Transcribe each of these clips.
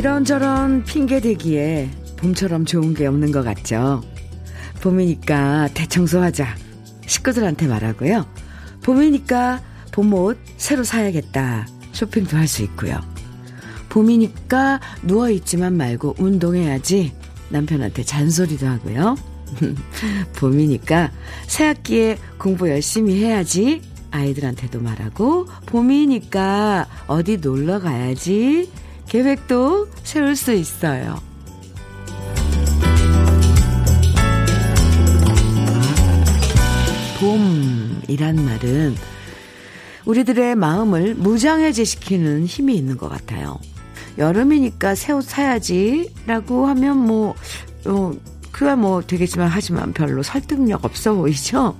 이런저런 핑계 대기에 봄처럼 좋은 게 없는 것 같죠. 봄이니까 대청소하자. 식구들한테 말하고요. 봄이니까 봄옷 새로 사야겠다. 쇼핑도 할 수 있고요. 봄이니까 누워있지만 말고 운동해야지. 남편한테 잔소리도 하고요. 봄이니까 새학기에 공부 열심히 해야지. 아이들한테도 말하고, 봄이니까 어디 놀러 가야지. 계획도 세울 수 있어요. 봄이란 말은 우리들의 마음을 무장해제시키는 힘이 있는 것 같아요. 여름이니까 새 옷 사야지 라고 하면 뭐, 어, 그야 뭐 되겠지만 하지만 별로 설득력 없어 보이죠?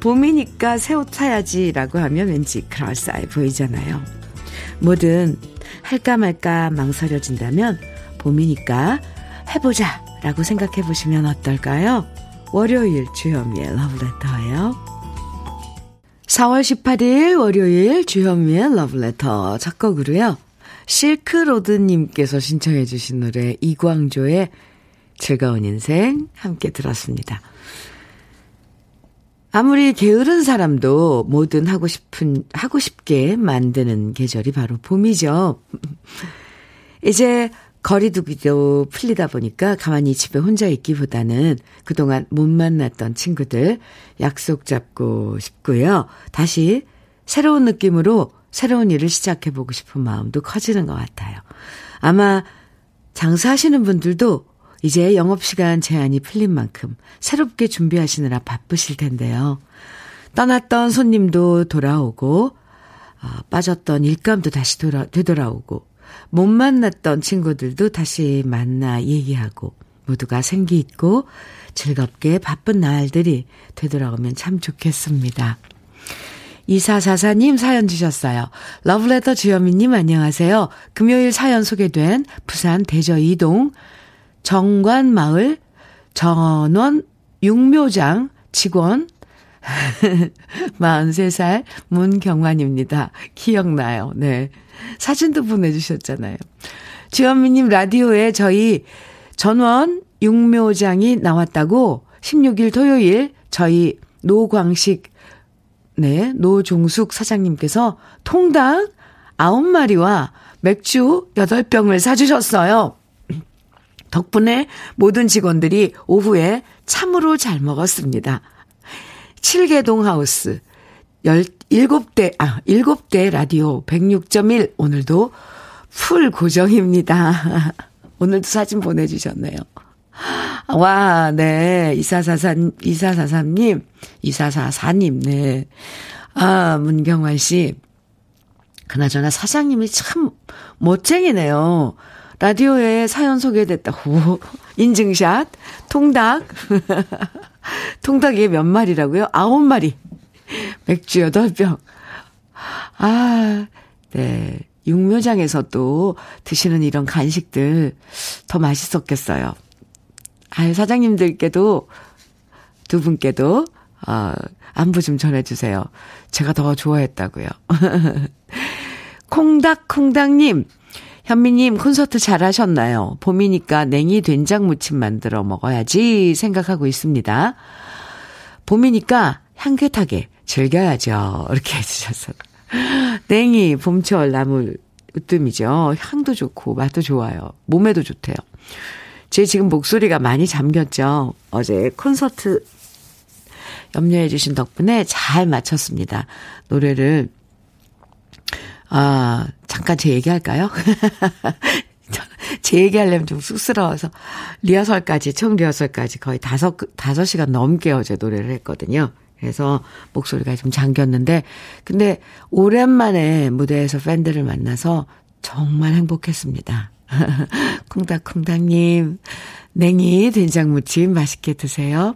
봄이니까 새 옷 사야지 라고 하면 왠지 그럴싸해 보이잖아요. 뭐든 할까 말까 망설여진다면 봄이니까 해보자 라고 생각해 보시면 어떨까요? 월요일 주현미의 러브레터예요. 4월 18일 월요일 주현미의 러브레터 작곡으로요. 실크로드님께서 신청해 주신 노래 이광조의 즐거운 인생 함께 들었습니다. 아무리 게으른 사람도 뭐든 하고 싶은, 하고 싶게 만드는 계절이 바로 봄이죠. 이제 거리두기도 풀리다 보니까 가만히 집에 혼자 있기보다는 그동안 못 만났던 친구들 약속 잡고 싶고요. 다시 새로운 느낌으로 새로운 일을 시작해보고 싶은 마음도 커지는 것 같아요. 아마 장사하시는 분들도 이제 영업시간 제한이 풀린 만큼 새롭게 준비하시느라 바쁘실 텐데요. 떠났던 손님도 돌아오고, 어, 빠졌던 일감도 다시 돌아, 되돌아오고, 못 만났던 친구들도 다시 만나 얘기하고, 모두가 생기 있고, 즐겁게 바쁜 날들이 되돌아오면 참 좋겠습니다. 2444님 사연 주셨어요. 러브레터 주현미님 안녕하세요. 금요일 사연 소개된 부산 대저 이동 정관마을 전원 육묘장 직원 43살 문경환입니다. 기억나요. 네. 사진도 보내주셨잖아요. 주현미님 라디오에 저희 전원 육묘장이 나왔다고 16일 토요일 저희 노광식, 네, 노종숙 사장님께서 통닭 9마리와 맥주 8병을 사주셨어요. 덕분에 모든 직원들이 오후에 참으로 잘 먹었습니다. 7개동 하우스 17대, 아, 7대 라디오 106.1 오늘도 풀 고정입니다. 오늘도 사진 보내 주셨네요. 와, 네. 2444, 2443님, 2444님, 네. 아, 문경환 씨. 그나저나 사장님이 참 멋쟁이네요. 라디오에 사연 소개됐다고. 인증샷, 통닭. 통닭이 몇 마리라고요? 아홉 마리. 맥주 여덟 병. 아, 네. 육묘장에서 또 드시는 이런 간식들 더 맛있었겠어요. 아유, 사장님들께도, 두 분께도, 어, 안부 좀 전해주세요. 제가 더 좋아했다고요. 콩닥콩닥님, 현미님 콘서트 잘 하셨나요? 봄이니까 냉이 된장 무침 만들어 먹어야지 생각하고 있습니다. 봄이니까 향긋하게 즐겨야죠. 이렇게 해주셔서. 냉이, 봄철 나물 으뜸이죠. 향도 좋고 맛도 좋아요. 몸에도 좋대요. 제 지금 목소리가 많이 잠겼죠. 어제 콘서트 염려해 주신 덕분에 잘 마쳤습니다. 노래를 아, 잠깐 제 얘기할까요? 제 얘기하려면 좀 쑥스러워서 리허설까지, 총 리허설까지 거의 다섯, 다섯 시간 넘게 어제 노래를 했거든요. 그래서 목소리가 좀 잠겼는데, 근데 오랜만에 무대에서 팬들을 만나서 정말 행복했습니다. 콩닥콩닥님, 냉이 된장무침 맛있게 드세요.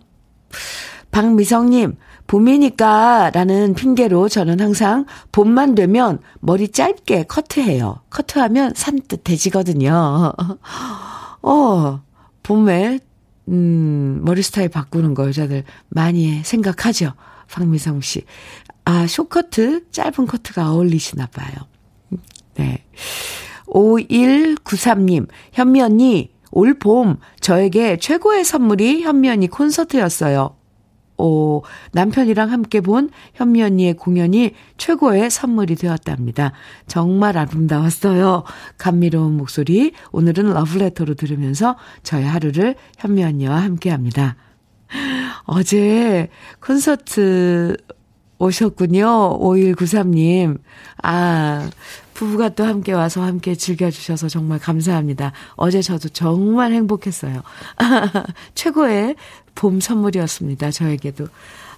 박미성님, 봄이니까 라는 핑계로 저는 항상 봄만 되면 머리 짧게 커트해요. 커트하면 산뜻해지거든요. 어, 봄에, 음, 머리 스타일 바꾸는 거 여자들 많이 생각하죠. 박미성 씨. 아, 쇼커트, 짧은 커트가 어울리시나 봐요. 네. 5193님, 현미 언니, 올 봄 저에게 최고의 선물이 현미 언니 콘서트였어요. 오, 남편이랑 함께 본 현미 언니의 공연이 최고의 선물이 되었답니다. 정말 아름다웠어요. 감미로운 목소리. 오늘은 러브레터로 들으면서 저의 하루를 현미 언니와 함께 합니다. 어제 콘서트 오셨군요. 5193님. 아, 부부가 또 함께 와서 함께 즐겨주셔서 정말 감사합니다. 어제 저도 정말 행복했어요. 최고의 봄 선물이었습니다. 저에게도.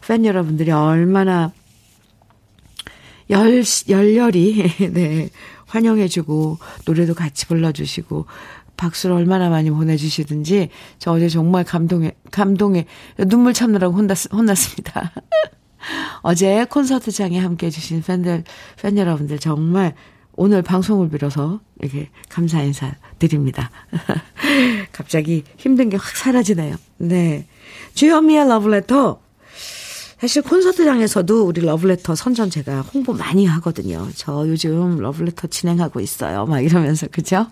팬 여러분들이 얼마나 열, 열렬히, 네, 환영해주고, 노래도 같이 불러주시고, 박수를 얼마나 많이 보내주시든지, 저 어제 정말 감동에, 감동에, 눈물 참느라고 혼났, 혼났습니다. 어제 콘서트장에 함께 해주신 팬들, 팬 여러분들 정말 오늘 방송을 빌어서 이렇게 감사 인사 드립니다. 갑자기 힘든 게 확 사라지네요. 네. 주현미의 러브레터. 사실 콘서트장에서도 우리 러브레터 선전 제가 홍보 많이 하거든요. 저 요즘 러브레터 진행하고 있어요. 막 이러면서, 그죠?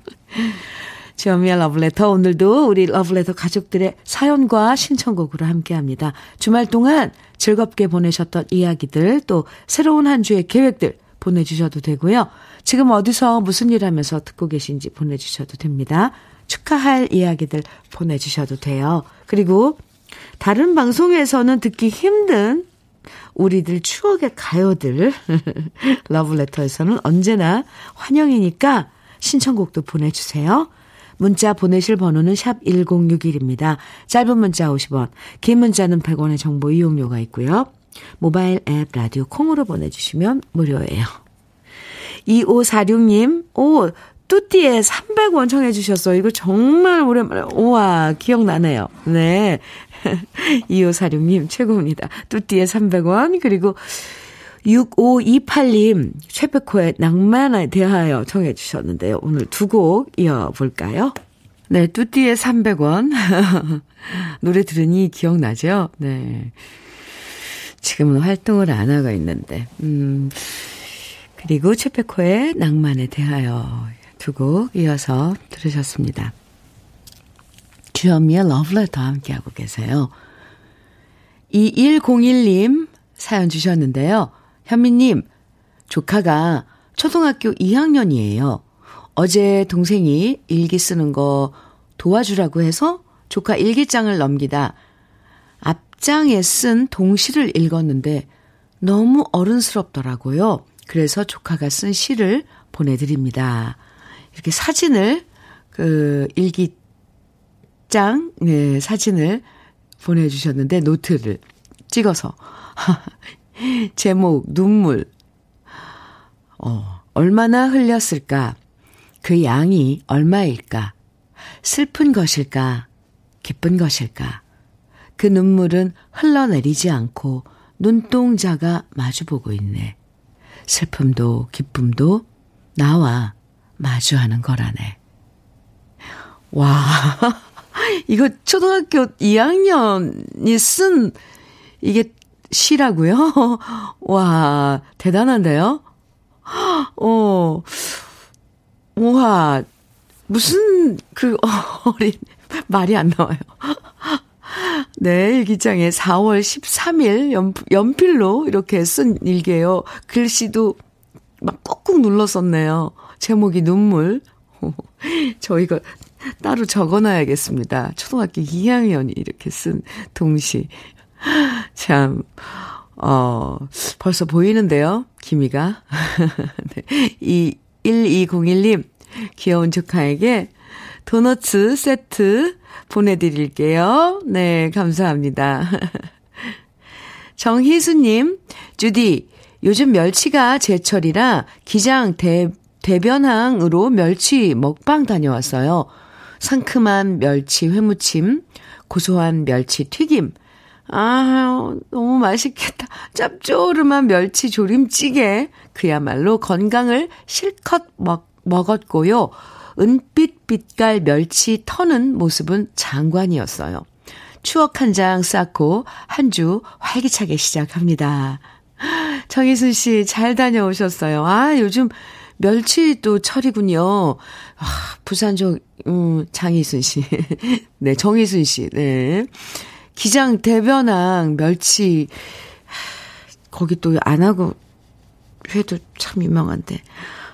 주현미의 러브레터. 오늘도 우리 러브레터 가족들의 사연과 신청곡으로 함께 합니다. 주말 동안 즐겁게 보내셨던 이야기들, 또 새로운 한 주의 계획들 보내주셔도 되고요. 지금 어디서 무슨 일 하면서 듣고 계신지 보내주셔도 됩니다. 축하할 이야기들 보내주셔도 돼요. 그리고 다른 방송에서는 듣기 힘든 우리들 추억의 가요들 러브레터에서는 언제나 환영이니까 신청곡도 보내주세요. 문자 보내실 번호는 샵 1061입니다. 짧은 문자 50원, 긴 문자는 100원의 정보 이용료가 있고요. 모바일 앱 라디오 콩으로 보내주시면 무료예요. 2546님, 오, 뚜띠에 300원 청해 주셨어요. 이거 정말 오랜만에, 우와, 기억나네요. 네. 2546님, 최고입니다. 뚜띠에 300원, 그리고 6528님, 최백호의 낭만에 대하여 청해 주셨는데요. 오늘 두 곡 이어볼까요? 네, 뚜띠의 300원. 노래 들으니 기억나죠? 네. 지금은 활동을 안 하고 있는데, 음, 그리고 최백호의 낭만에 대하여 두 곡 이어서 들으셨습니다. 주현미의 러브레터 함께하고 계세요. 2101님 사연 주셨는데요. 현미님, 조카가 초등학교 2학년이에요. 어제 동생이 일기 쓰는 거 도와주라고 해서 조카 일기장을 넘기다 앞장에 쓴 동시를 읽었는데 너무 어른스럽더라고요. 그래서 조카가 쓴 시를 보내드립니다. 이렇게 사진을, 그, 일기장, 네, 사진을 보내주셨는데, 노트를 찍어서. 제목, 눈물. 어, 얼마나 흘렸을까? 그 양이 얼마일까? 슬픈 것일까? 기쁜 것일까? 그 눈물은 흘러내리지 않고 눈동자가 마주보고 있네. 슬픔도 기쁨도 나와 마주하는 거라네. 와, 이거 초등학교 2학년이 쓴 이게 시라고요? 와, 대단한데요? 어, 와, 무슨 그 어린 말이 안 나와요. 네, 일기장에 4월 13일 연, 연필로 이렇게 쓴 일기예요. 글씨도 막 꾹꾹 눌렀었네요. 제목이 눈물. 저 이거 따로 적어놔야겠습니다. 초등학교 2학년이 이렇게 쓴 동시. 참, 어, 벌써 보이는데요. 기미가. 네. 이 1201님, 귀여운 조카에게 도너츠 세트 보내드릴게요. 네, 감사합니다. 정희수님, 주디, 요즘 멸치가 제철이라 기장 대, 대변항으로 멸치 먹방 다녀왔어요. 상큼한 멸치 회무침, 고소한 멸치 튀김. 아, 너무 맛있겠다. 짭조름한 멸치 조림찌개. 그야말로 건강을 실컷 먹, 먹었고요. 은빛 빛깔 멸치 터는 모습은 장관이었어요. 추억 한 장 쌓고 한 주 활기차게 시작합니다. 정희순 씨 잘 다녀오셨어요. 아, 요즘 멸치도 철이군요. 아, 부산 저, 음, 장희순 씨. 네, 정희순 씨. 네. 기장 대변항 멸치. 거기 또 안 하고 해도 참 유명한데.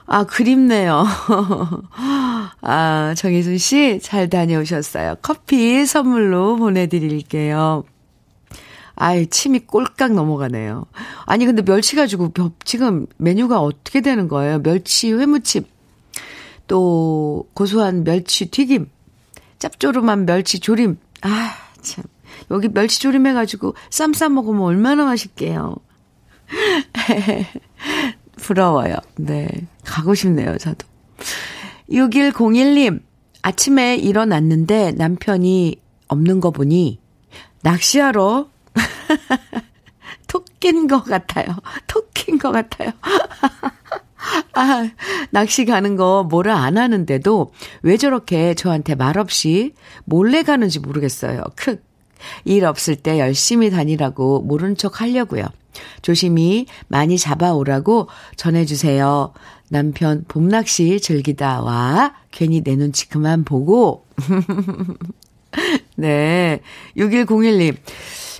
아, 그립네요. 아, 정희순 씨, 잘 다녀오셨어요. 커피 선물로 보내드릴게요. 아이, 침이 꼴깍 넘어가네요. 아니, 근데 멸치 가지고 지금 메뉴가 어떻게 되는 거예요? 멸치 회무침, 또 고소한 멸치 튀김, 짭조름한 멸치 조림. 아, 참. 여기 멸치 조림 해가지고 쌈 싸 먹으면 얼마나 맛있게요. 부러워요. 네. 가고 싶네요, 저도. 6101님, 아침에 일어났는데 남편이 없는 거 보니 낚시하러 토낀 것 같아요. 토낀 것 같아요. 아, 낚시 가는 거 뭐라 안 하는데도 왜 저렇게 저한테 말없이 몰래 가는지 모르겠어요. 크. 일 없을 때 열심히 다니라고 모른 척 하려고요. 조심히 많이 잡아오라고 전해주세요. 남편 봄낚시 즐기다 와. 괜히 내 눈치 그만 보고. 네. 6101님.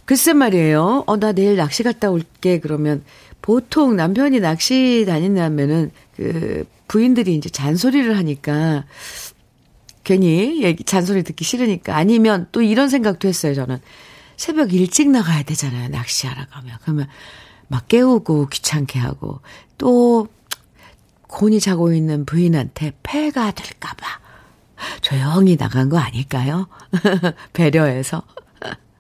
글쎄 말이에요. 어, 나 내일 낚시 갔다 올게. 그러면 보통 남편이 낚시 다닌다면은 그 부인들이 이제 잔소리를 하니까 괜히 얘기, 잔소리 듣기 싫으니까 아니면 또 이런 생각도 했어요, 저는. 새벽 일찍 나가야 되잖아요, 낚시하러 가면. 그러면 막 깨우고 귀찮게 하고 또 곤히 자고 있는 부인한테 폐가 될까봐 조용히 나간 거 아닐까요? 배려해서.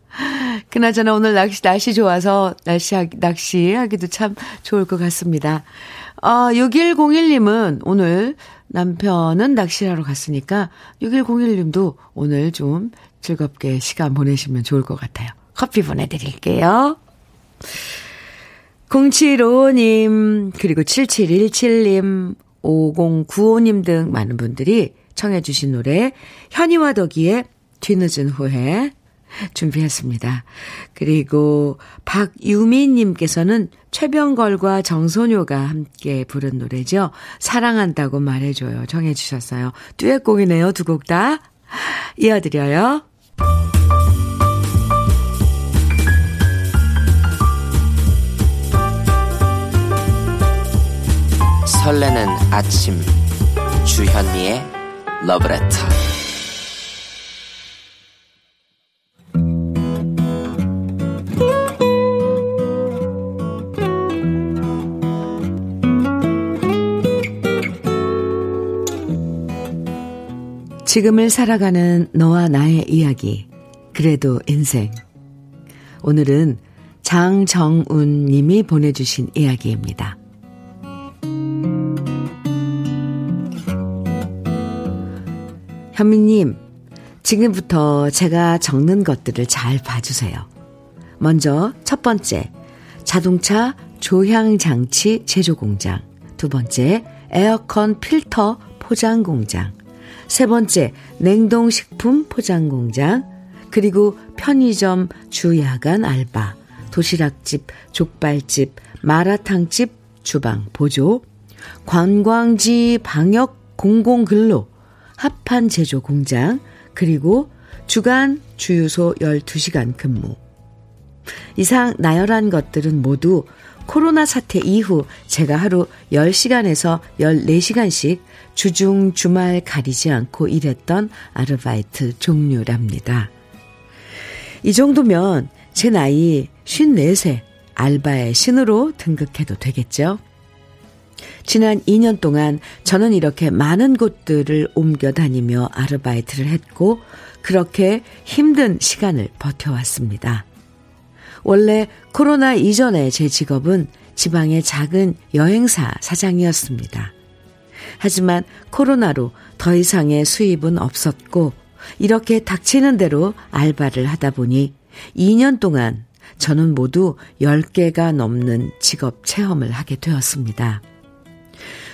그나저나 오늘 낚시, 날씨 좋아서 날씨, 낚시하기도 참 좋을 것 같습니다. 아, 6101님은 오늘 남편은 낚시하러 갔으니까 6101님도 오늘 좀 즐겁게 시간 보내시면 좋을 것 같아요. 커피 보내드릴게요. 0755님, 그리고 7717님, 5095님 등 많은 분들이 청해주신 노래, 현이와 덕이의 뒤늦은 후회 준비했습니다. 그리고 박유미님께서는 최병걸과 정소녀가 함께 부른 노래죠. 사랑한다고 말해줘요. 정해주셨어요. 듀엣곡이네요. 두 곡 다. 이어드려요. 설레는 아침 주현미의 러브레터 지금을 살아가는 너와 나의 이야기. 그래도 인생. 오늘은 장정운 님이 보내주신 이야기입니다. 현미님, 지금부터 제가 적는 것들을 잘 봐주세요. 먼저 첫 번째, 자동차 조향장치 제조공장. 두 번째, 에어컨 필터 포장공장. 세 번째, 냉동식품 포장 공장, 그리고 편의점 주야간 알바, 도시락집, 족발집, 마라탕집, 주방 보조, 관광지 방역 공공근로, 합판 제조 공장, 그리고 주간 주유소 12시간 근무. 이상 나열한 것들은 모두 코로나 사태 이후 제가 하루 10시간에서 14시간씩 주중 주말 가리지 않고 일했던 아르바이트 종류랍니다. 이 정도면 제 나이 54세 알바의 신으로 등극해도 되겠죠? 지난 2년 동안 저는 이렇게 많은 곳들을 옮겨 다니며 아르바이트를 했고 그렇게 힘든 시간을 버텨왔습니다. 원래 코로나 이전에 제 직업은 지방의 작은 여행사 사장이었습니다. 하지만 코로나로 더 이상의 수입은 없었고 이렇게 닥치는 대로 알바를 하다 보니 2년 동안 저는 모두 10개가 넘는 직업 체험을 하게 되었습니다.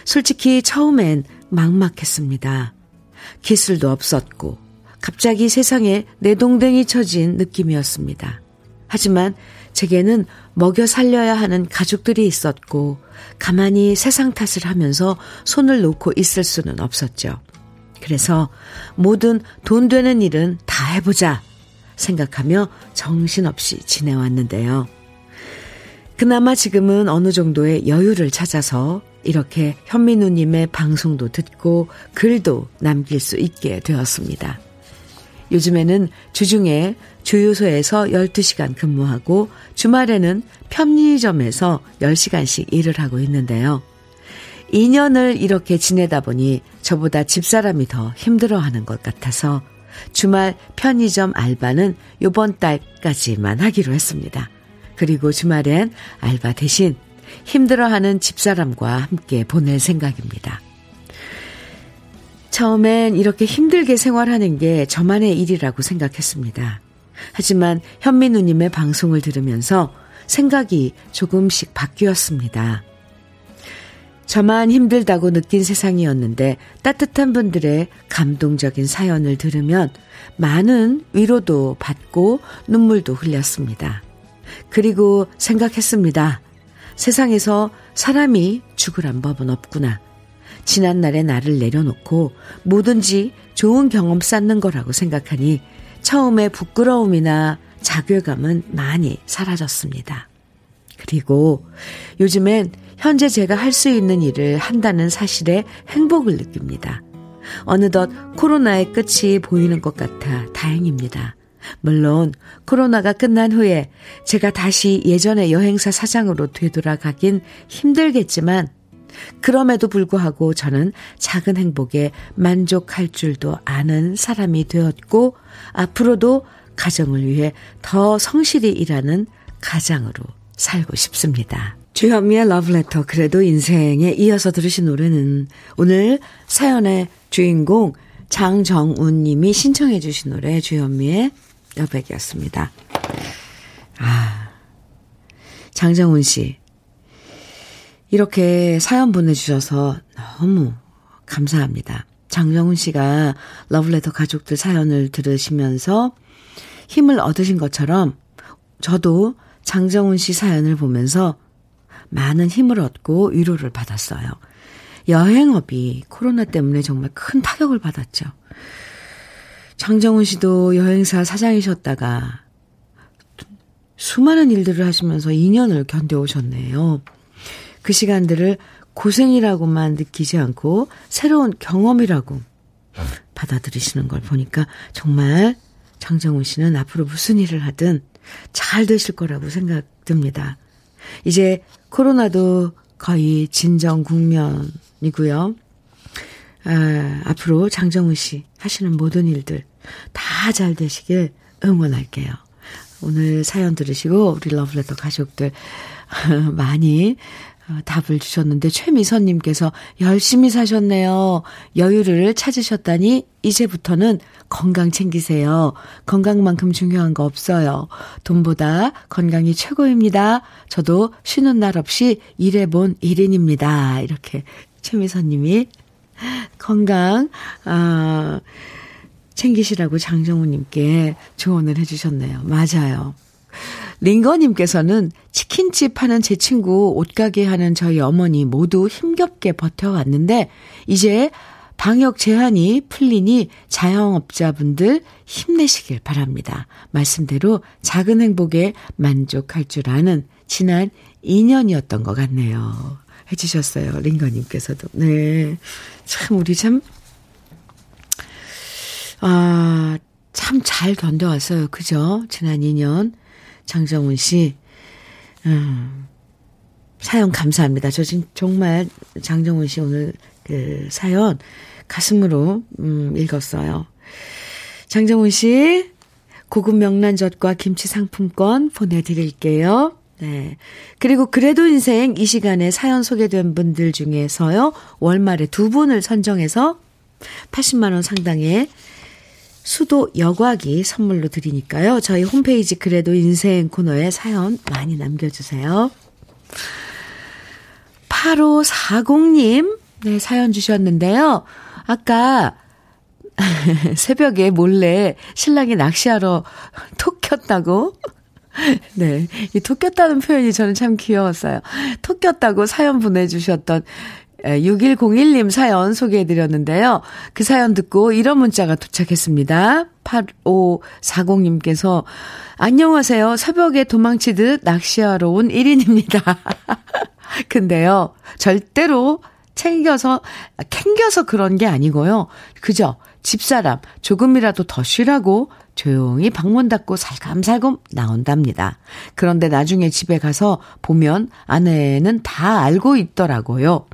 솔직히 처음엔 막막했습니다. 기술도 없었고 갑자기 세상에 내 동댕이 쳐진 느낌이었습니다. 하지만 제게는 먹여 살려야 하는 가족들이 있었고 가만히 세상 탓을 하면서 손을 놓고 있을 수는 없었죠. 그래서 모든 돈 되는 일은 다 해보자 생각하며 정신없이 지내왔는데요. 그나마 지금은 어느 정도의 여유를 찾아서 이렇게 현민우님의 방송도 듣고 글도 남길 수 있게 되었습니다. 요즘에는 주중에 주유소에서 12시간 근무하고 주말에는 편의점에서 10시간씩 일을 하고 있는데요. 2년을 이렇게 지내다 보니 저보다 집사람이 더 힘들어하는 것 같아서 주말 편의점 알바는 요번 달까지만 하기로 했습니다. 그리고 주말엔 알바 대신 힘들어하는 집사람과 함께 보낼 생각입니다. 처음엔 이렇게 힘들게 생활하는 게 저만의 일이라고 생각했습니다. 하지만 현민우님의 방송을 들으면서 생각이 조금씩 바뀌었습니다. 저만 힘들다고 느낀 세상이었는데 따뜻한 분들의 감동적인 사연을 들으면 많은 위로도 받고 눈물도 흘렸습니다. 그리고 생각했습니다. 세상에서 사람이 죽으란 법은 없구나. 지난날의 나를 내려놓고 뭐든지 좋은 경험 쌓는 거라고 생각하니 처음에 부끄러움이나 자괴감은 많이 사라졌습니다. 그리고 요즘엔 현재 제가 할 수 있는 일을 한다는 사실에 행복을 느낍니다. 어느덧 코로나의 끝이 보이는 것 같아 다행입니다. 물론 코로나가 끝난 후에 제가 다시 예전의 여행사 사장으로 되돌아가긴 힘들겠지만 그럼에도 불구하고 저는 작은 행복에 만족할 줄도 아는 사람이 되었고 앞으로도 가정을 위해 더 성실히 일하는 가장으로 살고 싶습니다. 주현미의 러브레터 그래도 인생에 이어서 들으신 노래는 오늘 사연의 주인공 장정운 님이 신청해 주신 노래 주현미의 여백이었습니다. 아, 장정운 씨. 이렇게 사연 보내주셔서 너무 감사합니다. 장정훈 씨가 러브레터 가족들 사연을 들으시면서 힘을 얻으신 것처럼 저도 장정훈 씨 사연을 보면서 많은 힘을 얻고 위로를 받았어요. 여행업이 코로나 때문에 정말 큰 타격을 받았죠. 장정훈 씨도 여행사 사장이셨다가 수많은 일들을 하시면서 2년을 견뎌오셨네요. 그 시간들을 고생이라고만 느끼지 않고 새로운 경험이라고 받아들이시는 걸 보니까 정말 장정훈 씨는 앞으로 무슨 일을 하든 잘 되실 거라고 생각됩니다. 이제 코로나도 거의 진정 국면이고요. 아, 앞으로 장정훈 씨 하시는 모든 일들 다 잘 되시길 응원할게요. 오늘 사연 들으시고 우리 러브레터 가족들 많이 어, 답을 주셨는데 최미선님께서 열심히 사셨네요. 여유를 찾으셨다니 이제부터는 건강 챙기세요. 건강만큼 중요한 거 없어요. 돈보다 건강이 최고입니다. 저도 쉬는 날 없이 일해본 1인입니다. 이렇게 최미선님이 건강, 아, 챙기시라고 장정우님께 조언을 해주셨네요. 맞아요. 링거님께서는 치킨집 하는 제 친구, 옷가게 하는 저희 어머니 모두 힘겹게 버텨왔는데, 이제 방역 제한이 풀리니 자영업자분들 힘내시길 바랍니다. 말씀대로 작은 행복에 만족할 줄 아는 지난 2년이었던 것 같네요. 해주셨어요. 링거님께서도. 네. 참, 우리 참, 아, 참 잘 견뎌왔어요. 그죠? 지난 2년. 장정훈 씨, 음, 사연 감사합니다. 저 지금 정말 장정훈 씨 오늘 그 사연 가슴으로, 음, 읽었어요. 장정훈 씨, 고급 명란젓과 김치 상품권 보내드릴게요. 네. 그리고 그래도 인생 이 시간에 사연 소개된 분들 중에서요, 월말에 두 분을 선정해서 80만원 상당의 수도 여과기 선물로 드리니까요. 저희 홈페이지 그래도 인생 코너에 사연 많이 남겨주세요. 8540님, 네, 사연 주셨는데요. 아까 새벽에 몰래 신랑이 낚시하러 톡 켰다고 네. 이 토꼈다는 표현이 저는 참 귀여웠어요. 토꼈다고 사연 보내주셨던 6101님 사연 소개해드렸는데요. 그 사연 듣고 이런 문자가 도착했습니다. 8540님께서 안녕하세요. 새벽에 도망치듯 낚시하러 온 1인입니다. 근데요, 절대로 챙겨서, 캥겨서 그런 게 아니고요. 그죠? 집사람, 조금이라도 더 쉬라고 조용히 방문 닫고 살감살감 나온답니다. 그런데 나중에 집에 가서 보면 아내는 다 알고 있더라고요.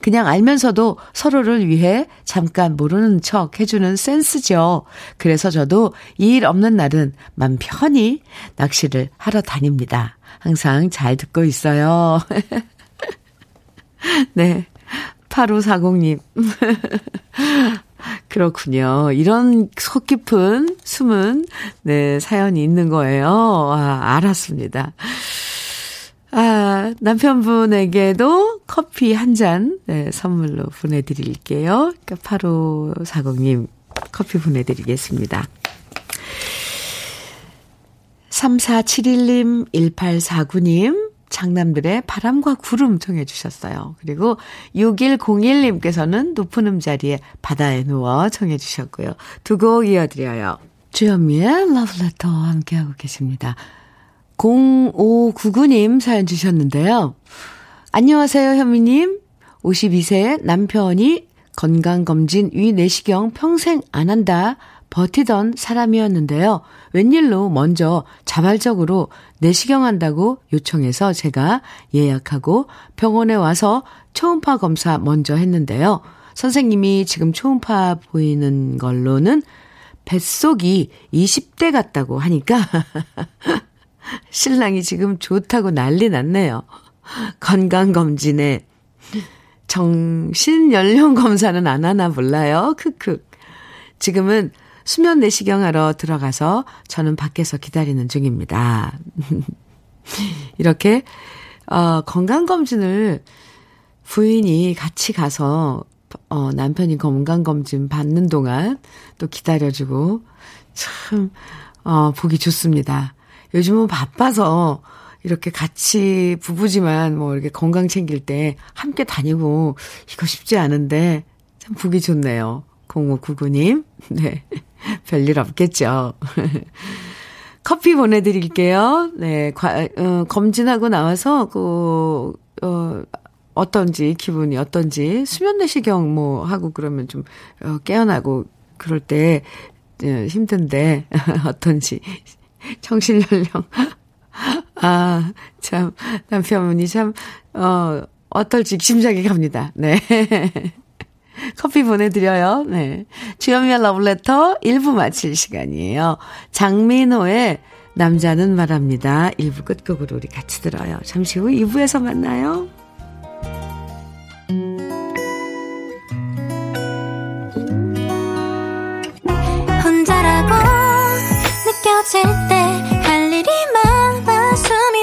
그냥 알면서도 서로를 위해 잠깐 모르는 척 해주는 센스죠. 그래서 저도 일 없는 날은 맘 편히 낚시를 하러 다닙니다. 항상 잘 듣고 있어요. 네. 8540님. 그렇군요. 이런 속 깊은 숨은 네, 사연이 있는 거예요. 아, 알았습니다. 아, 남편분에게도 커피 한 잔, 네, 선물로 보내드릴게요. 그러니까 8540님 커피 보내드리겠습니다. 3471님, 1849님, 장남들의 바람과 구름 청해 주셨어요. 그리고 6101님께서는 높은 음자리에 바다에 누워 청해 주셨고요. 두 곡 이어드려요. 주현미의 러브레터와 함께하고 계십니다. 0599님 사연 주셨는데요. 안녕하세요, 현미님. 52세 남편이 건강검진 위 내시경 평생 안 한다 버티던 사람이었는데요. 웬일로 먼저 자발적으로 내시경 한다고 요청해서 제가 예약하고 병원에 와서 초음파 검사 먼저 했는데요. 선생님이 지금 초음파 보이는 걸로는 뱃속이 20대 같다고 하니까 신랑이 지금 좋다고 난리 났네요. 건강검진에 정신연령 검사는 안 하나 몰라요. 크크. 지금은 수면 내시경 하러 들어가서 저는 밖에서 기다리는 중입니다. 이렇게, 어, 건강검진을 부인이 같이 가서, 어, 남편이 건강검진 받는 동안 또 기다려주고, 참, 어, 보기 좋습니다. 요즘은 바빠서 이렇게 같이 부부지만 뭐 이렇게 건강 챙길 때 함께 다니고 이거 쉽지 않은데 참 보기 좋네요. 0599님. 네. 별일 없겠죠. 커피 보내드릴게요. 네. 과, 어, 검진하고 나와서 그, 어, 어떤지, 기분이 어떤지, 수면 내시경 뭐 하고 그러면 좀, 어, 깨어나고 그럴 때, 어, 힘든데, 어떤지 정신 연령. 아, 참, 남편분이 참, 어, 어떨지 심장이 갑니다. 네. 커피 보내드려요. 네. 주현미의 러브레터 1부 마칠 시간이에요. 장민호의 남자는 말합니다. 1부 끝곡으로 우리 같이 들어요. 잠시 후 2부에서 만나요. 혼자라고 느껴질 때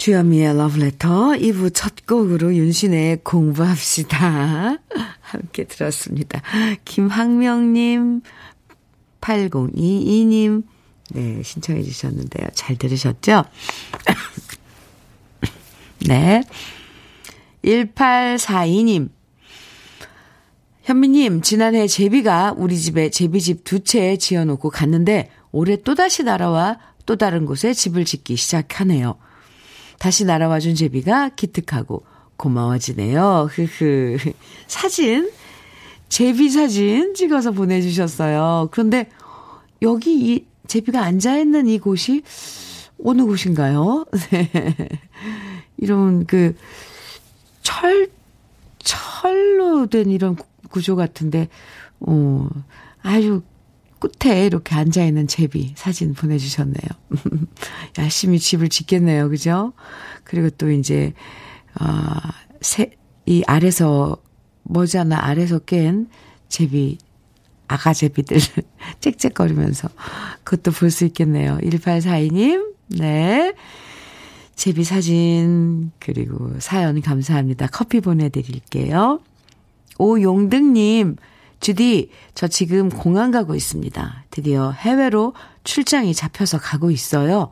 주현미의 러브레터 2부 첫 곡으로 윤신의 공부합시다. 함께 들었습니다. 김학명님, 8022님, 네, 신청해 주셨는데요. 잘 들으셨죠? 네. 1842님, 현미님, 지난해 제비가 우리 집에 제비집 두 채 지어놓고 갔는데 올해 또다시 날아와 또 다른 곳에 집을 짓기 시작하네요. 다시 날아와준 제비가 기특하고 고마워지네요. 흐흐. 사진, 제비 사진 찍어서 보내주셨어요. 그런데 여기 이 제비가 앉아있는 이 곳이 어느 곳인가요? 네. 이런 그 철, 철로 된 이런 구조 같은데, 어, 아주 끝에 이렇게 앉아있는 제비 사진 보내주셨네요. 열심히 집을 짓겠네요. 그죠? 그리고 또 이제, 어, 새, 이 아래서, 머지않아 아래서 깬 제비, 아가 제비들 짹짹거리면서 그것도 볼 수 있겠네요. 1842님, 네. 제비 사진, 그리고 사연 감사합니다. 커피 보내드릴게요. 오용등님, 주디, 저 지금 공항 가고 있습니다. 드디어 해외로 출장이 잡혀서 가고 있어요.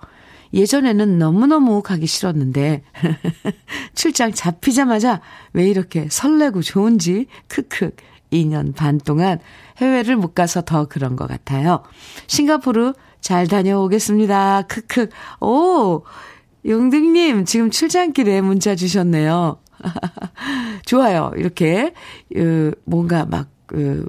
예전에는 너무너무 가기 싫었는데, 출장 잡히자마자 왜 이렇게 설레고 좋은지, 크크, 2년 반 동안 해외를 못 가서 더 그런 것 같아요. 싱가포르 잘 다녀오겠습니다. 크크. 오! 용등님, 지금 출장길에 문자 주셨네요. 좋아요. 이렇게, 그, 뭔가 막, 그,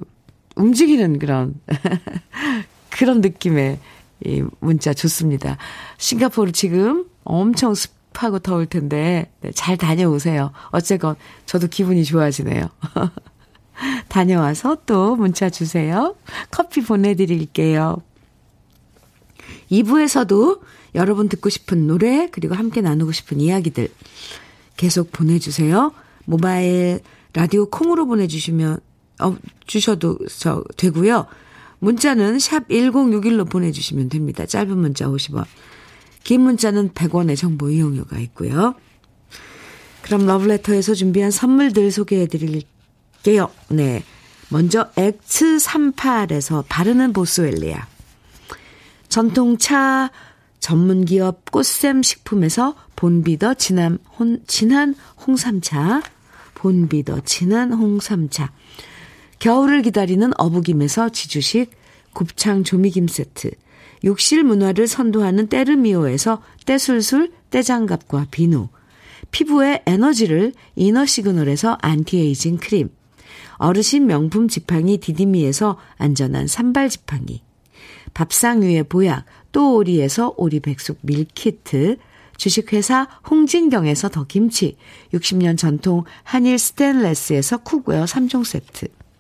움직이는 그런, 그런 느낌의 이 문자 좋습니다. 싱가포르 지금 엄청 습하고 더울 텐데, 네, 잘 다녀오세요. 어쨌건, 저도 기분이 좋아지네요. 다녀와서 또 문자 주세요. 커피 보내드릴게요. 2부에서도 여러분 듣고 싶은 노래, 그리고 함께 나누고 싶은 이야기들 계속 보내주세요. 모바일 라디오 콩으로 보내주시면, 어, 주셔도 저, 되고요. 문자는 샵 1061로 보내주시면 됩니다. 짧은 문자 50원. 긴 문자는 100원의 정보 이용료가 있고요. 그럼 러브레터에서 준비한 선물들 소개해 드릴게요. 네. 먼저 X38에서 바르는 보스웰리아. 전통차 전문기업 꽃샘 식품에서 본비더 진한 홍삼차. 본비더 진한 홍삼차. 겨울을 기다리는 어부김에서 지주식 곱창 조미김 세트. 욕실 문화를 선도하는 때르미오에서 때술술 때장갑과 비누. 피부의 에너지를 이너 시그널에서 안티에이징 크림. 어르신 명품 지팡이 디디미에서 안전한 산발 지팡이. 밥상 위의 보약 또 오리에서 오리백숙 밀키트. 주식회사 홍진경에서 더김치. 60년 전통 한일 스텐레스에서 cookware 3종 세트.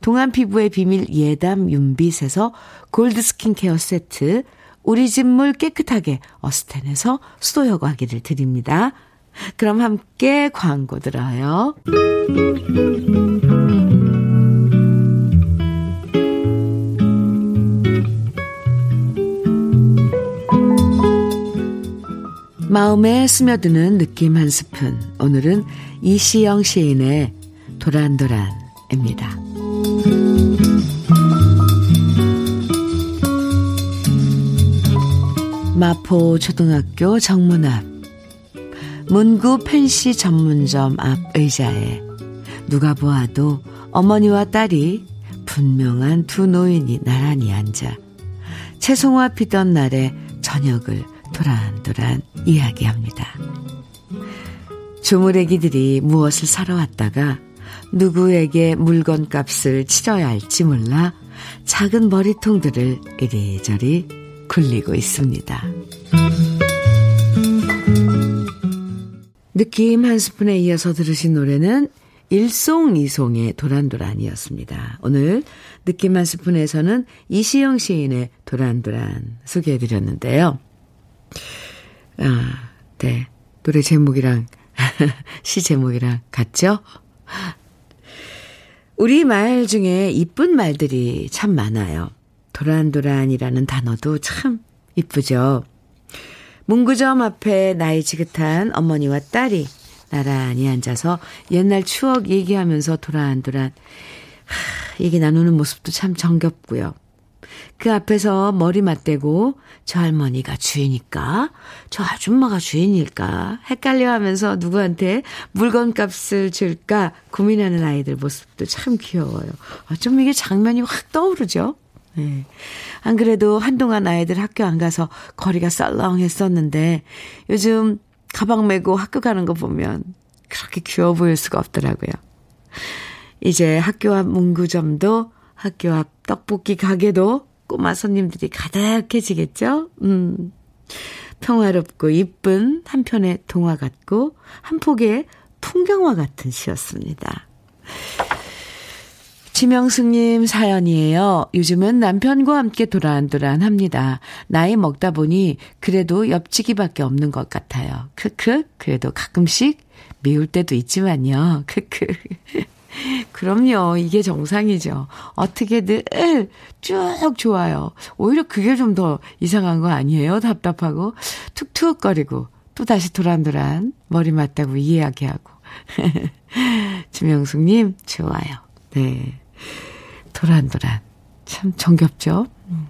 동안 피부의 비밀 예담 윤빛에서 골드 스킨케어 세트, 우리 집 물 깨끗하게 어스텐에서 수도 여과 기를 드립니다. 그럼 함께 광고 들어요. 마음에 스며드는 느낌 한 스푼. 오늘은 이시영 시인의 도란도란입니다. 마포 초등학교 정문 앞 문구 펜시 전문점 앞 의자에 누가 보아도 어머니와 딸이 분명한 두 노인이 나란히 앉아 채송화 피던 날의 저녁을 도란도란 이야기합니다. 조물애기들이 무엇을 사러 왔다가 누구에게 물건 값을 치러야 할지 몰라 작은 머리통들을 이리저리 굴리고 있습니다. 느낌 한 스푼에 이어서 들으신 노래는 일송이송의 도란도란이었습니다. 오늘 느낌 한 스푼에서는 이시영 시인의 도란도란 소개해드렸는데요. 아, 네. 노래 제목이랑 시 제목이랑 같죠? 우리 말 중에 이쁜 말들이 참 많아요. 도란도란이라는 단어도 참 이쁘죠. 문구점 앞에 나이 지긋한 어머니와 딸이 나란히 앉아서 옛날 추억 얘기하면서 도란도란 하, 얘기 나누는 모습도 참 정겹고요. 그 앞에서 머리 맞대고 저 할머니가 주인일까? 저 아줌마가 주인일까? 헷갈려 하면서 누구한테 물건값을 줄까 고민하는 아이들 모습도 참 귀여워요. 어쩜 이게 장면이 확 떠오르죠? 네. 안 그래도 한동안 아이들 학교 안 가서 거리가 썰렁했었는데 요즘 가방 메고 학교 가는 거 보면 그렇게 귀여워 보일 수가 없더라고요. 이제 학교 앞 문구점도 학교 앞 떡볶이 가게도 꼬마 손님들이 가득해지겠죠? 음. 평화롭고 이쁜 한 편의 동화 같고 한 폭의 풍경화 같은 시였습니다. 지명숙님 사연이에요. 요즘은 남편과 함께 도란도란 합니다. 나이 먹다 보니 그래도 옆치기밖에 없는 것 같아요. 크크. 그래도 가끔씩 미울 때도 있지만요. 크크. 그럼요. 이게 정상이죠. 어떻게든 쭉 좋아요. 오히려 그게 좀 더 이상한 거 아니에요? 답답하고 툭툭거리고 또 다시 도란도란 머리 맞다고 이야기하고. 지명숙님 좋아요. 네. 도란도란. 참 정겹죠? 음.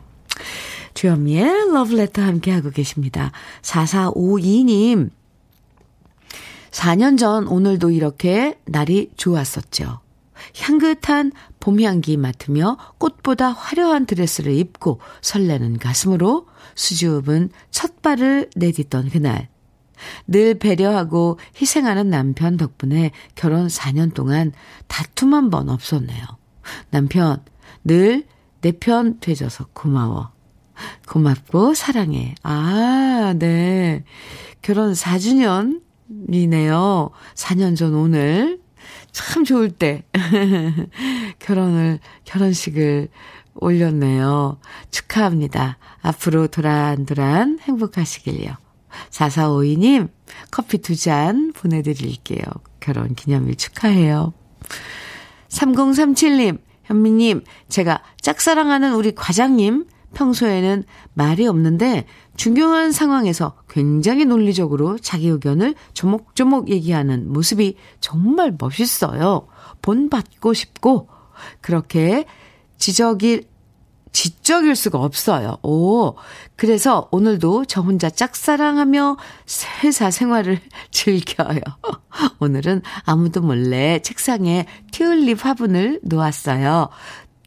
주현미의 러브레터 함께하고 계십니다. 4452님. 4년 전 오늘도 이렇게 날이 좋았었죠. 향긋한 봄 향기 맡으며 꽃보다 화려한 드레스를 입고 설레는 가슴으로 수줍은 첫 발을 내딛던 그날. 늘 배려하고 희생하는 남편 덕분에 결혼 4년 동안 다툼 한 번 없었네요. 남편, 늘 내 편 되줘서 고마워. 고맙고 사랑해. 아, 네. 결혼 4주년이네요. 4년 전 오늘. 참 좋을 때. 결혼을, 결혼식을 올렸네요. 축하합니다. 앞으로 도란도란 행복하시길요. 4452님, 커피 두 잔 보내드릴게요. 결혼 기념일 축하해요. 3037님, 현미님, 제가 짝사랑하는 우리 과장님, 평소에는 말이 없는데 중요한 상황에서 굉장히 논리적으로 자기 의견을 조목조목 얘기하는 모습이 정말 멋있어요. 본받고 싶고, 그렇게 지적이 지적일 수가 없어요. 오. 그래서 오늘도 저 혼자 짝사랑하며 회사 생활을 즐겨요. 오늘은 아무도 몰래 책상에 튤립 화분을 놓았어요.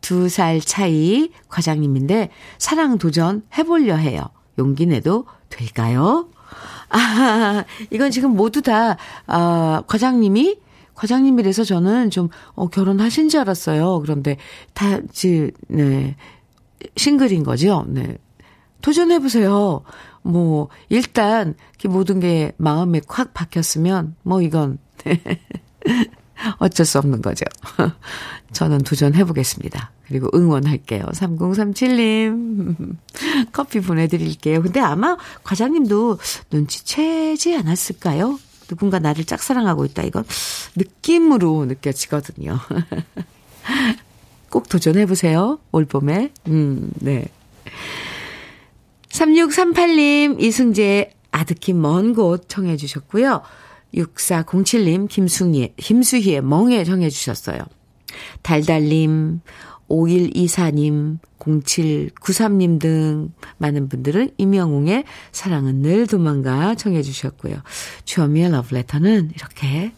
두 살 차이 과장님인데 사랑 도전 해보려 해요. 용기 내도 될까요? 아, 이건 지금 모두 다, 아, 과장님이 과장님이라서 저는 좀, 어, 결혼하신 줄 알았어요. 그런데 다, 지, 네, 싱글인 거죠. 네. 도전해보세요. 뭐, 일단, 모든 게 마음에 콱 박혔으면, 뭐, 이건, 어쩔 수 없는 거죠. 저는 도전해보겠습니다. 그리고 응원할게요. 3037님. 커피 보내드릴게요. 근데 아마 과장님도 눈치채지 않았을까요? 누군가 나를 짝사랑하고 있다. 이건 느낌으로 느껴지거든요. 꼭 도전해보세요. 올 봄에. 음, 네. 3638님, 이승재 아득히 먼 곳 청해주셨고요. 6407님, 김승희, 김수희의 멍에 정해주셨어요. 달달님, 5124님, 0793님 등 많은 분들은 임영웅의 사랑은 늘 도망가 청해 주셨고요. 주어미의 러브레터는 이렇게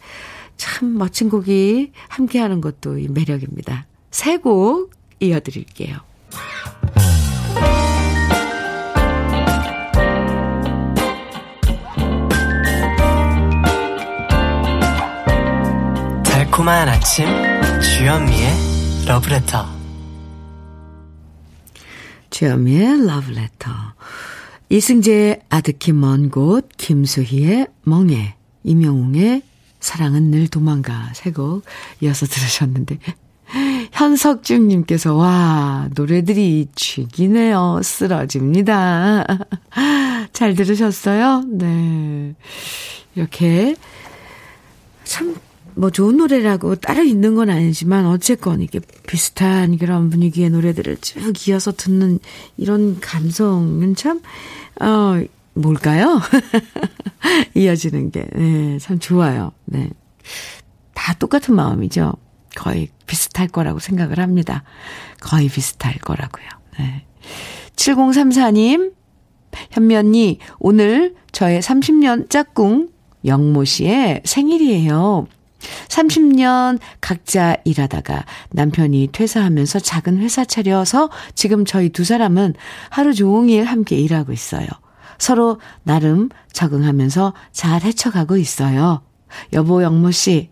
참 멋진 곡이 함께하는 것도 매력입니다. 세 곡 이어드릴게요. 달콤한 아침 주현미의 러브레터. 주현미의 러브레터. 이승재의 아득히 먼 곳 김수희의 멍해 임영웅의 사랑은 늘 도망가. 세 곡 이어서 들으셨는데 현석준님께서, 와, 노래들이 죽이네요. 쓰러집니다. 잘 들으셨어요? 네. 이렇게, 참, 뭐 좋은 노래라고 따로 있는 건 아니지만, 어쨌건 이게 비슷한 그런 분위기의 노래들을 쭉 이어서 듣는 이런 감성은 참, 어, 뭘까요? 이어지는 게, 네, 참 좋아요. 네. 다 똑같은 마음이죠. 거의 비슷할 거라고 생각을 합니다. 거의 비슷할 거라고요. 네. 7034님, 현미 언니, 오늘 저의 30년 짝꿍 영모 씨의 생일이에요. 30년 각자 일하다가 남편이 퇴사하면서 작은 회사 차려서 지금 저희 두 사람은 하루 종일 함께 일하고 있어요. 서로 나름 적응하면서 잘 헤쳐가고 있어요. 여보 영모 씨,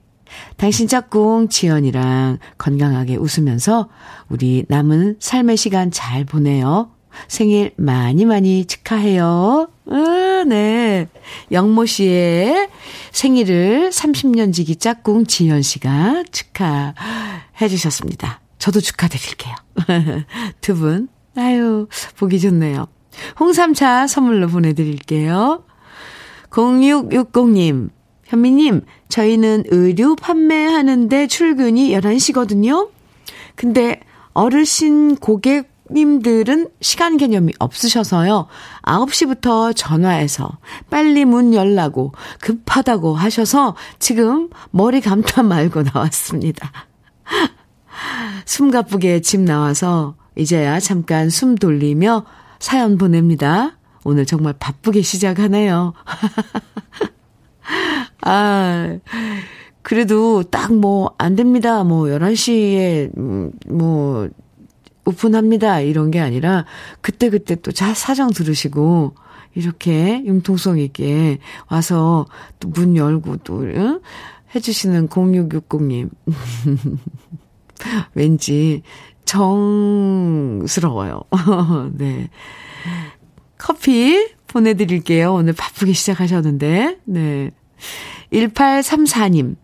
당신 짝꿍 지연이랑 건강하게 웃으면서 우리 남은 삶의 시간 잘 보내요. 생일 많이 많이 축하해요. 아, 네. 영모 씨의 생일을 30년 지기 짝꿍 지연 씨가 축하해 주셨습니다. 저도 축하드릴게요. 두 분, 아유, 보기 좋네요. 홍삼차 선물로 보내드릴게요. 0660님, 현미님, 저희는 의류 판매하는데 출근이 11시거든요? 근데 어르신 고객 님들은 시간 개념이 없으셔서요. 9시부터 전화해서 빨리 문 열라고 급하다고 하셔서 지금 머리 감다 말고 나왔습니다. 숨가쁘게 집 나와서 이제야 잠깐 숨 돌리며 사연 보냅니다. 오늘 정말 바쁘게 시작하네요. 아, 그래도 딱 뭐, 안 됩니다. 뭐, 11시에, 음, 뭐, 오픈합니다. 이런 게 아니라, 그때그때 또 자, 사정 들으시고, 이렇게 융통성 있게 와서 또 문 열고 또, 응? 해주시는 0660님. 왠지 정스러워요. 네. 커피 보내드릴게요. 오늘 바쁘게 시작하셨는데, 네. 1834님.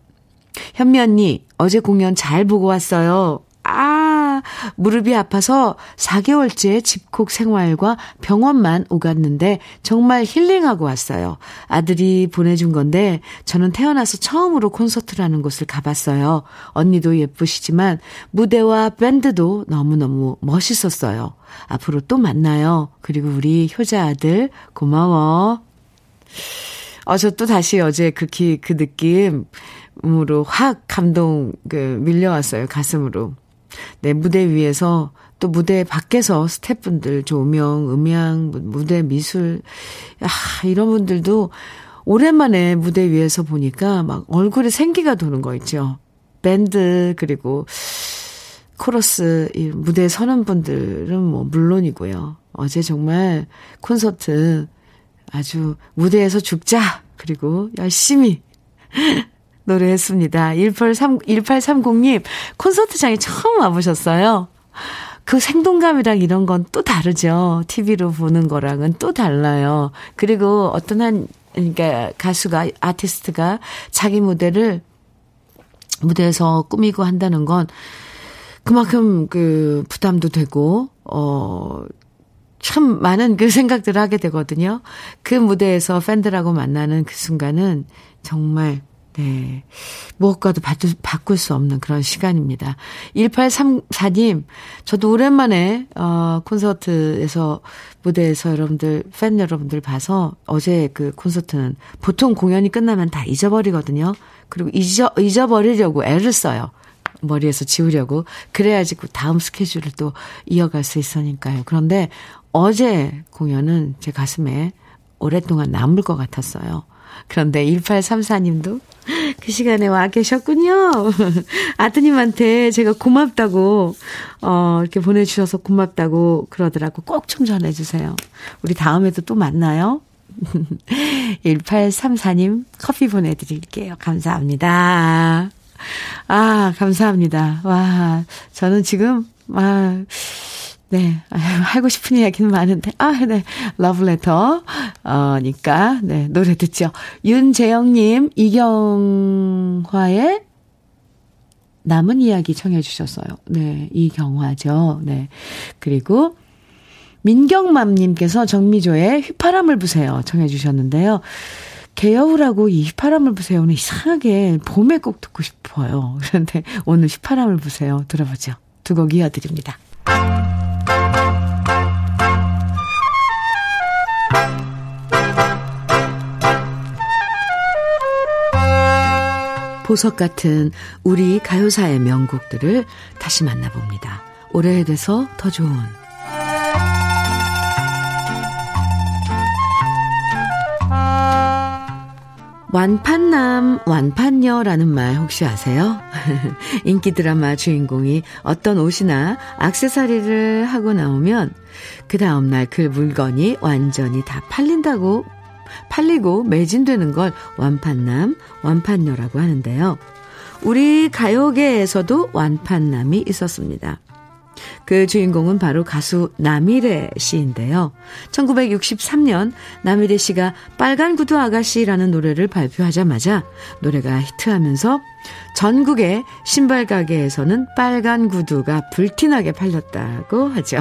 현미 언니, 어제 공연 잘 보고 왔어요. 아, 무릎이 아파서 4개월째 집콕 생활과 병원만 오갔는데 정말 힐링하고 왔어요. 아들이 보내준 건데 저는 태어나서 처음으로 콘서트라는 곳을 가봤어요. 언니도 예쁘시지만 무대와 밴드도 너무너무 멋있었어요. 앞으로 또 만나요. 그리고 우리 효자 아들 고마워. 어, 저 또 다시 어제 그 기, 그 느낌으로 확 감동, 그, 밀려왔어요. 가슴으로. 네, 무대 위에서 또 무대 밖에서 스태프분들, 조명, 음향, 무대 미술, 아, 이런 분들도 오랜만에 무대 위에서 보니까 막 얼굴에 생기가 도는 거 있죠. 밴드, 그리고 코러스, 이 무대에 서는 분들은 뭐 물론이고요. 어제 정말 콘서트 아주 무대에서 죽자. 그리고 열심히 노래했습니다. 183, 1830님, 콘서트장에 처음 와보셨어요. 그 생동감이랑 이런 건 또 다르죠. TV로 보는 거랑은 또 달라요. 그리고 어떤 한, 그러니까 가수가, 아티스트가 자기 무대를 무대에서 꾸미고 한다는 건 그만큼 그 부담도 되고, 어, 참 많은 그 생각들을 하게 되거든요. 그 무대에서 팬들하고 만나는 그 순간은 정말 네. 무엇과도 바꿀, 바꿀 수 없는 그런 시간입니다. 1834님, 저도 오랜만에, 어, 콘서트에서, 무대에서 여러분들, 팬 여러분들 봐서 어제 그 콘서트는 보통 공연이 끝나면 다 잊어버리거든요. 그리고 잊어, 잊어버리려고 애를 써요. 머리에서 지우려고. 그래야지 그 다음 스케줄을 또 이어갈 수 있으니까요. 그런데 어제 공연은 제 가슴에 오랫동안 남을 것 같았어요. 그런데 1834님도 그 시간에 와 계셨군요. 아드님한테 제가 고맙다고, 어, 이렇게 보내주셔서 고맙다고 그러더라고. 꼭 좀 전해주세요. 우리 다음에도 또 만나요. 1834님 커피 보내드릴게요. 감사합니다. 아, 감사합니다. 와, 저는 지금, 아, 네. 하고 싶은 이야기는 많은데. 아, 네. 러브레터. 어, 니까. 네. 노래 듣죠. 윤재영님, 이경화의 남은 이야기 청해 주셨어요. 네. 이경화죠. 네. 그리고 민경맘님께서 정미조의 휘파람을 부세요. 청해 주셨는데요. 개여우라고 이 휘파람을 부세요는 이상하게 봄에 꼭 듣고 싶어요. 그런데 오늘 휘파람을 부세요. 들어보죠. 두 곡 이어드립니다. 보석 같은 우리 가요사의 명곡들을 다시 만나봅니다. 오래돼서 더 좋은 완판남, 완판녀라는 말 혹시 아세요? 인기 드라마 주인공이 어떤 옷이나 악세사리를 하고 나오면 그 다음날 그 물건이 완전히 다 팔린다고 팔리고 매진되는 걸 완판남, 완판녀라고 하는데요. 우리 가요계에서도 완판남이 있었습니다. 그 주인공은 바로 가수 남일의 씨인데요. 1963년 남일의 씨가 빨간 구두 아가씨라는 노래를 발표하자마자 노래가 히트하면서 전국의 신발 가게에서는 빨간 구두가 불티나게 팔렸다고 하죠.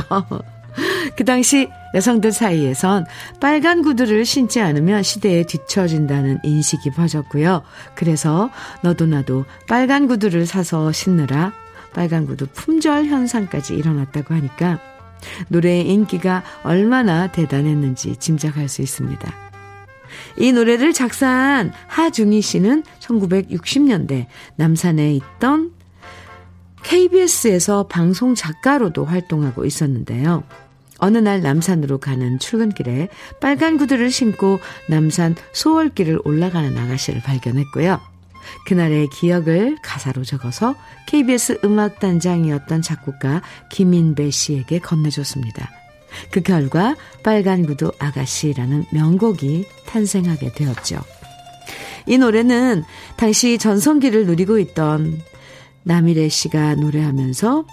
그 당시 여성들 사이에선 빨간 구두를 신지 않으면 시대에 뒤처진다는 인식이 퍼졌고요. 그래서 너도 나도 빨간 구두를 사서 신느라 빨간 구두 품절 현상까지 일어났다고 하니까 노래의 인기가 얼마나 대단했는지 짐작할 수 있습니다. 이 노래를 작사한 하중희 씨는 1960년대 남산에 있던 KBS에서 방송 작가로도 활동하고 있었는데요. 어느 날 남산으로 가는 출근길에 빨간 구두를 신고 남산 소월길을 올라가는 아가씨를 발견했고요. 그날의 기억을 가사로 적어서 KBS 음악단장이었던 작곡가 김인배 씨에게 건네줬습니다. 그 결과 빨간 구두 아가씨라는 명곡이 탄생하게 되었죠. 이 노래는 당시 전성기를 누리고 있던 남일애 씨가 노래하면서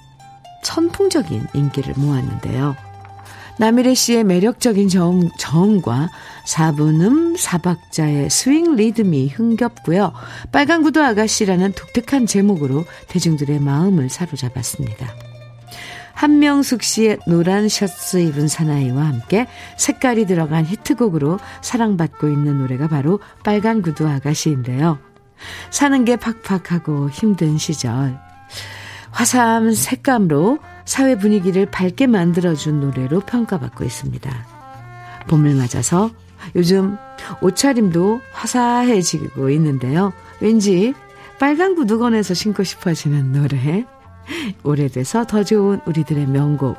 선풍적인 인기를 모았는데요. 남일애 씨의 매력적인 저음, 저음과 사분음 사박자의 스윙 리듬이 흥겹고요. 빨간 구두 아가씨라는 독특한 제목으로 대중들의 마음을 사로잡았습니다. 한명숙 씨의 노란 셔츠 입은 사나이와 함께 색깔이 들어간 히트곡으로 사랑받고 있는 노래가 바로 빨간 구두 아가씨인데요. 사는 게 팍팍하고 힘든 시절 화사한 색감으로 사회 분위기를 밝게 만들어준 노래로 평가받고 있습니다. 봄을 맞아서 요즘 옷차림도 화사해지고 있는데요. 왠지 빨간 구두 건에서 신고 싶어지는 노래. 오래돼서 더 좋은 우리들의 명곡.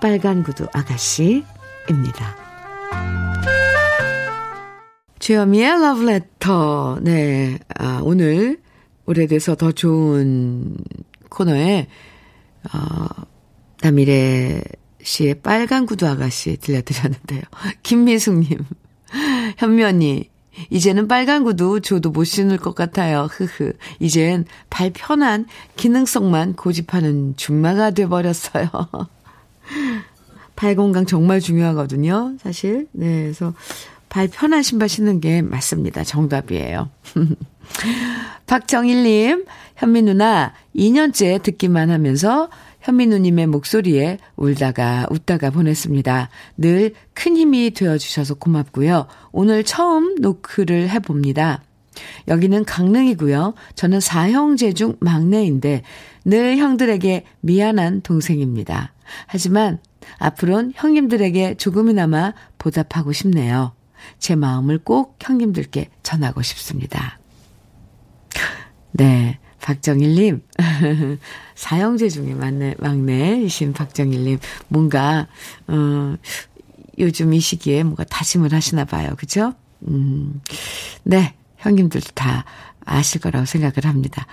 빨간 구두 아가씨입니다. 주여미의 러브레터. 네. 아, 오늘 오래돼서 더 좋은 코너에, 어, 남일의 씨의 빨간 구두 아가씨 들려드렸는데요. 김미숙님, 현미 언니, 이제는 빨간 구두 저도 못 신을 것 같아요. 흐흐. 이젠 발 편한 기능성만 고집하는 줌마가 돼버렸어요. 발 건강 정말 중요하거든요. 사실. 네. 그래서 발 편한 신발 신는 게 맞습니다. 정답이에요. 박정일님, 현미 누나, 2년째 듣기만 하면서 현민우님의 목소리에 울다가 웃다가 보냈습니다. 늘 큰 힘이 되어주셔서 고맙고요. 오늘 처음 노크를 해봅니다. 여기는 강릉이고요. 저는 사형제 중 막내인데 늘 형들에게 미안한 동생입니다. 하지만 앞으론 형님들에게 조금이나마 보답하고 싶네요. 제 마음을 꼭 형님들께 전하고 싶습니다. 네. 박정일님, 사형제 중에 막내, 막내이신 박정일님, 뭔가, 어, 요즘 이 시기에 뭔가 다짐을 하시나 봐요. 그죠? 음, 네. 형님들도 다 아실 거라고 생각을 합니다.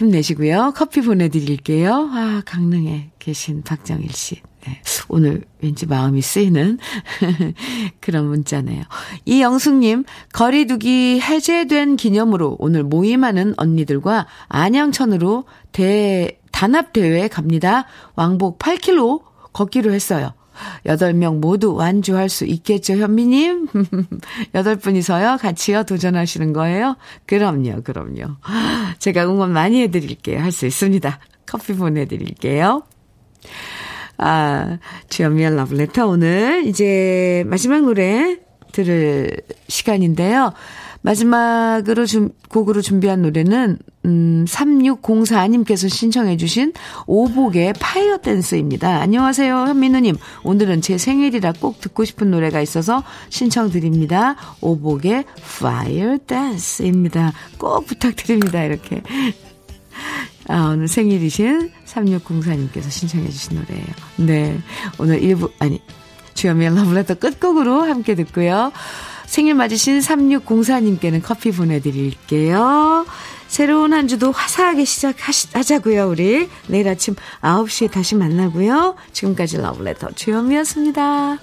힘내시고요. 커피 보내드릴게요. 아, 강릉에 계신 박정일 씨. 네. 오늘 왠지 마음이 쓰이는 그런 문자네요. 이영숙님, 거리두기 해제된 기념으로 오늘 모임하는 언니들과 안양천으로 대, 단합대회 갑니다. 왕복 8km 걷기로 했어요. 8명 모두 완주할 수 있겠죠, 현미님? 8분이서요, 같이요, 도전하시는 거예요? 그럼요, 그럼요. 제가 응원 많이 해드릴게요. 할 수 있습니다. 커피 보내드릴게요. 아, 주현미의 러브레터 오늘 이제 마지막 노래 들을 시간인데요. 마지막으로 준, 곡으로 준비한 노래는, 음, 3604님께서 신청해주신 오복의 Fire Dance입니다. 안녕하세요, 현미 누님. 오늘은 제 생일이라 꼭 듣고 싶은 노래가 있어서 신청드립니다. 오복의 Fire Dance입니다. 꼭 부탁드립니다. 이렇게. 아, 오늘 생일이신 3604님께서 신청해주신 노래예요. 네. 오늘 1부, 아니, 주현미의 러브레터 끝곡으로 함께 듣고요. 생일 맞으신 3604님께는 커피 보내드릴게요. 새로운 한 주도 화사하게 시작하자고요, 우리. 내일 아침 9시에 다시 만나고요. 지금까지 러브레터 주현미였습니다.